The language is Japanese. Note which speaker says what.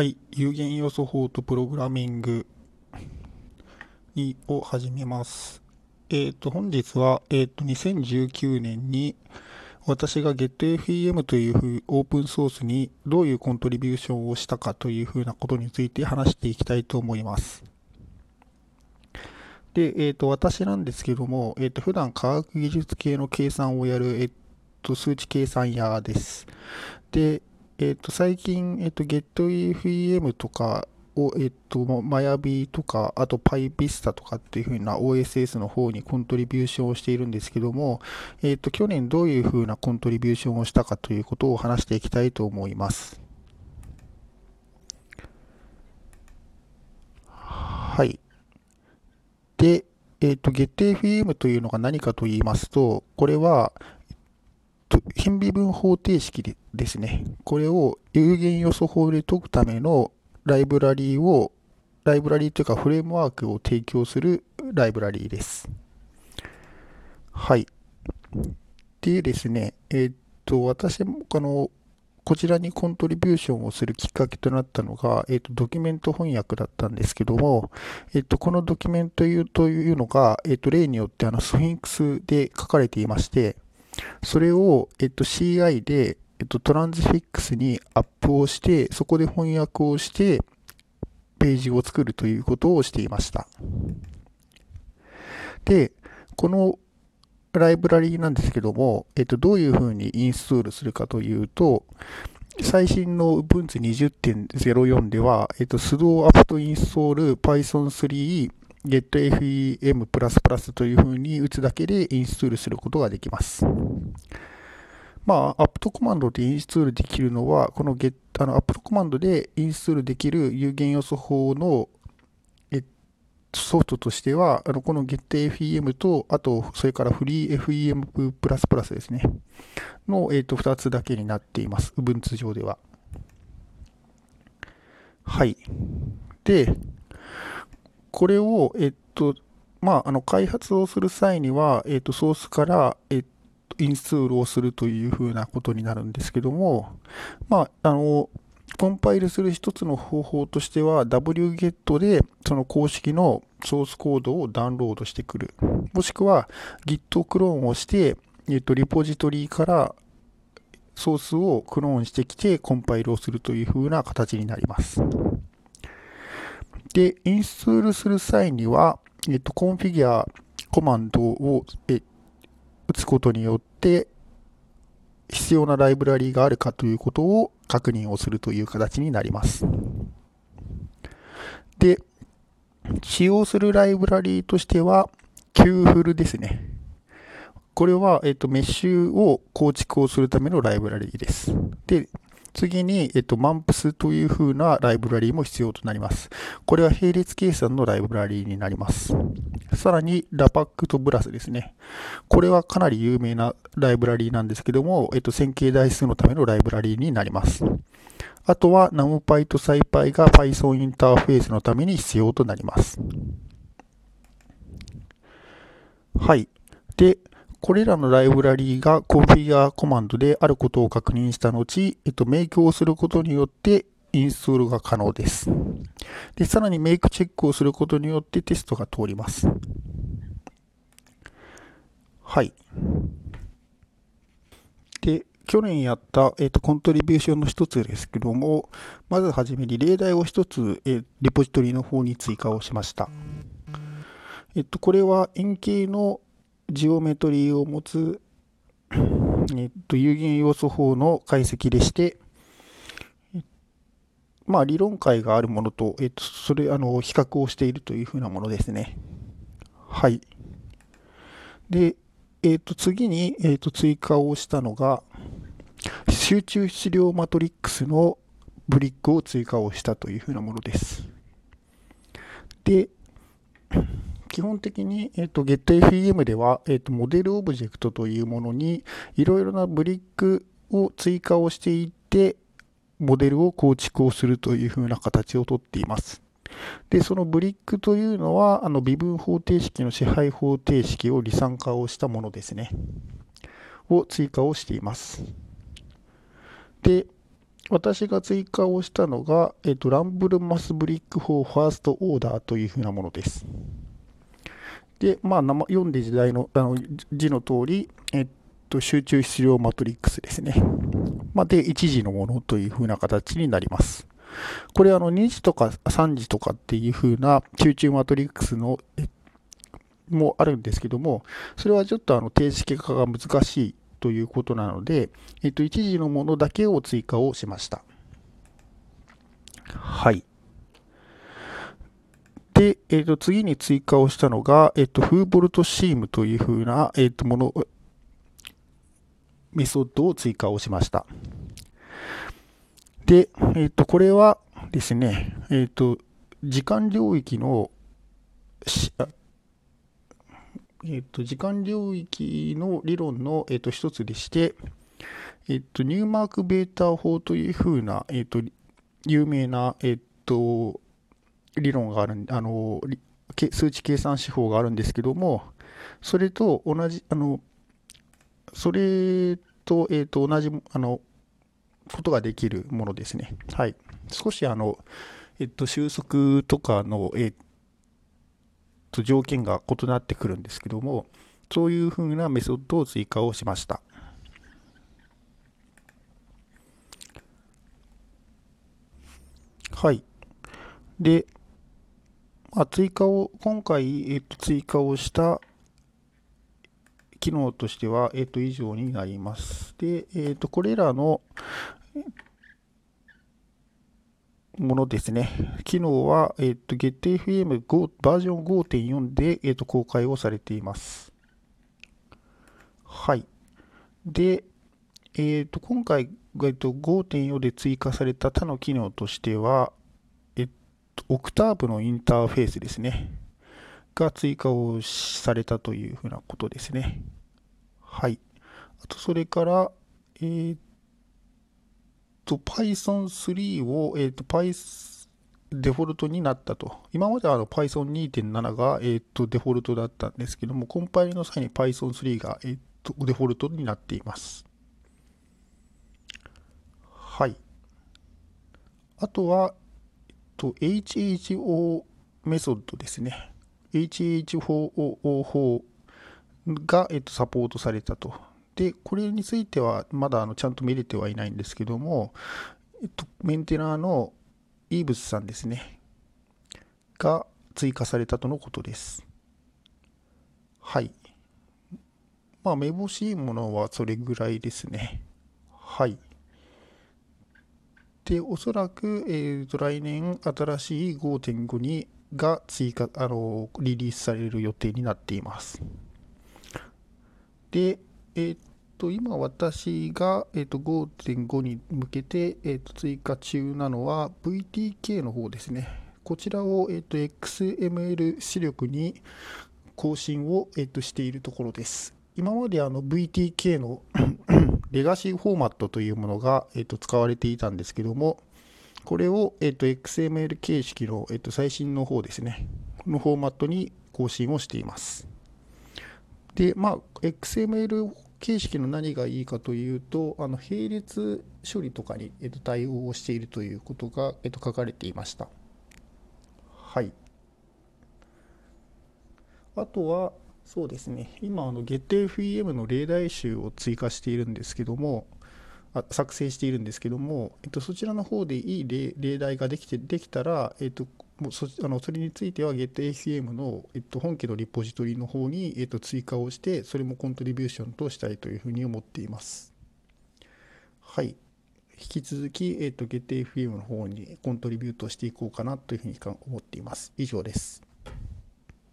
Speaker 1: はい、有限要素法とプログラミングにを始めます。えっ、と、本日は、えっ、と、2019年に私が GetFEM というオープンソースにどういうコントリビューションをしたかというふうなことについて話していきたいと思います。で、えっ、と、私なんですけども、えっ、と、普段科学技術系の計算をやる、えっ、と、数値計算屋です。で、えっ、と、最近、えっ、と、GetFEM とかを、えっ、と、Mayavi とか、あと PyVista とかっていう風な OSS の方にコントリビューションをしているんですけども、えっ、と、去年どういう風なコントリビューションをしたかということを話していきたいと思います。はい。で、えっ、と、GetFEM というのが何かと言いますと、これは、変微分方程式でですね。これを有限要素法で解くためのライブラリーを、ライブラリーというかフレームワークを提供するライブラリーです。はい。でですね、えっと、私もこの、こちらにコントリビューションをするきっかけとなったのが、えっと、ドキュメント翻訳だったんですけども、えっと、このドキュメントというのが、えっと、例によってあのスフィンクスで書かれていまして、それを、えっと、CI で、えっと、トランスフィックスにアップをして、そこで翻訳をして、ページを作るということをしていました。で、このライブラリーなんですけども、えっと、どういうふうにインストールするかというと、最新の Ubuntu 20.04では、えっと、sudo apt install python3 getfem++ というふうに打つだけでインストールすることができます。まあ、apt コマンドでインストールできるのは、この get、あの、apt コマンドでインストールできる有限要素法のソフトとしては、あの、この getfem と、あと、それから freefem++ ですね。の、えっ、と、2つだけになっています。Ubuntu 上では。はい。で、これを、えっと、まあ、あの、開発をする際には、えっと、ソースから、えっと、インストールをするというふうなことになるんですけども、まあ、あの、コンパイルする一つの方法としては、wget でその公式のソースコードをダウンロードしてくる。もしくは Git クローンをして、えっと、リポジトリからソースをクローンしてきてコンパイルをするというふうな形になります。で、インストールする際には、えっと、コンフィギュアコマンドをえ打つことによって、必要なライブラリがあるかということを確認をするという形になります。で、使用するライブラリとしては、QFL ですね。これは、えっと、メッシュを構築をするためのライブラリです。で、次に、えっと、MAMPS という風なライブラリーも必要となります。これは並列計算のライブラリーになります。さらに、ラパックとブラスですね。これはかなり有名なライブラリーなんですけども、えっと、線形代数のためのライブラリーになります。あとは、NumPy と SciPy が Python インターフェースのために必要となります。はい。で、これらのライブラリーがコンフィギュアコマンドであることを確認した後、えっと、メイクをすることによってインストールが可能です。で、さらにメイクチェックをすることによってテストが通ります。はい。で、去年やった、えっと、コントリビューションの一つですけども、まずはじめに例題を一つ、えリポジトリの方に追加をしました。えっと、これは円形のジオメトリーを持つ、えっと、有限要素法の解析でして、まあ、理論解があるものと、えっと、それ、あの、比較をしているというふうなものですね。はい。で、えっと、次に、えっと、追加をしたのが、集中質量マトリックスのブリックを追加をしたというふうなものです。で、基本的に、えーと、GetFEM では、えーと、モデルオブジェクトというものにいろいろなブリックを追加をしていって、モデルを構築をするというふうな形をとっています。で、そのブリックというのは、あの微分方程式の支配方程式を離散化をしたものですね。を追加をしています。で、私が追加をしたのが、えっと、ランブルマスブリック4ファーストオーダーというふうなものです。で、まあ、読んで時代のあの字の通り、えっと、集中質量マトリックスですね。まあ、で、1時のものというふうな形になります。これ、あの、2時とか3時とかっていうふうな集中マトリックスの、えもあるんですけども、それはちょっとあの定式化が難しいということなので、えっと、1時のものだけを追加をしました。はい。で、えっと、次に追加をしたのが、えっと、フーボルトシームというふうな、えっと、もの、メソッドを追加をしました。で、えっと、これはですね、えっと、時間領域のえっと、時間領域の理論の、えっと、一つでして、えっと、ニューマークベータ法というふうな、えっと、有名な、えっと、理論があるあの、数値計算手法があるんですけども、それと同じ、あの、それと、えっと、同じ、あの、ことができるものですね。はい。少し、あの、えっと、収束とかの、えっと条件が異なってくるんですけども、そういうふうなメソッドを追加をしました。はい。で、まあ、追加を、今回、えっと、追加をした機能としては、えっと、以上になります。で、えっと、これらの、ものですね。機能は、えっ、と、GetFM バージョン5.4で、えっ、と、公開をされています。はい。で、えっ、と、今回、えっと、5.4で追加された他の機能としては、オクターブのインターフェースですね。が追加をされたというふうなことですね。はい。あと、それから、えー、と、Python3 を、えっ、と、Python デフォルトになったと。今まではあの Python2.7 が、えー、とデフォルトだったんですけども、コンパイルの際に Python3 が、えー、とデフォルトになっています。はい。あとは、と、HHO メソッドですね。HH4OO 法が、えっと、サポートされたと。で、これについてはまだあのちゃんと見れてはいないんですけども、えっと、メンテナーのイーブスさんですね、が追加されたとのことです。はい。まあ、めぼしいものはそれぐらいですね。はい。で、おそらく、えー、と来年新しい5.5にが追加、あの、リリースされる予定になっています。で、えー、と、今私が、えー、と5.5に向けて、えー、と追加中なのは VTK の方ですね。こちらを、えー、と XML 出力に更新を、えー、としているところです。今まであの VTK のレガシーフォーマットというものが、えー、と使われていたんですけども、これを、えー、と XML 形式の、えー、と最新の方ですね、のフォーマットに更新をしています。で、まあ、XML 形式の何がいいかというと、あの並列処理とかに、えっと、対応をしているということが、えっと、書かれていました。はい。あとは、そうですね、今、あの GetFEM の例題集を追加しているんですけども、あ作成しているんですけども、えっと、そちらの方でいい例例題ができてできたら、えっと、もうそあのそれについては GetACM の、えっと、本家のリポジトリの方に、えっと、追加をして、それもコントリビューションとしたいというふうに思っています。はい。引き続き、えっと、GetFM の方にコントリビュートしていこうかなというふうに思っています。以上です。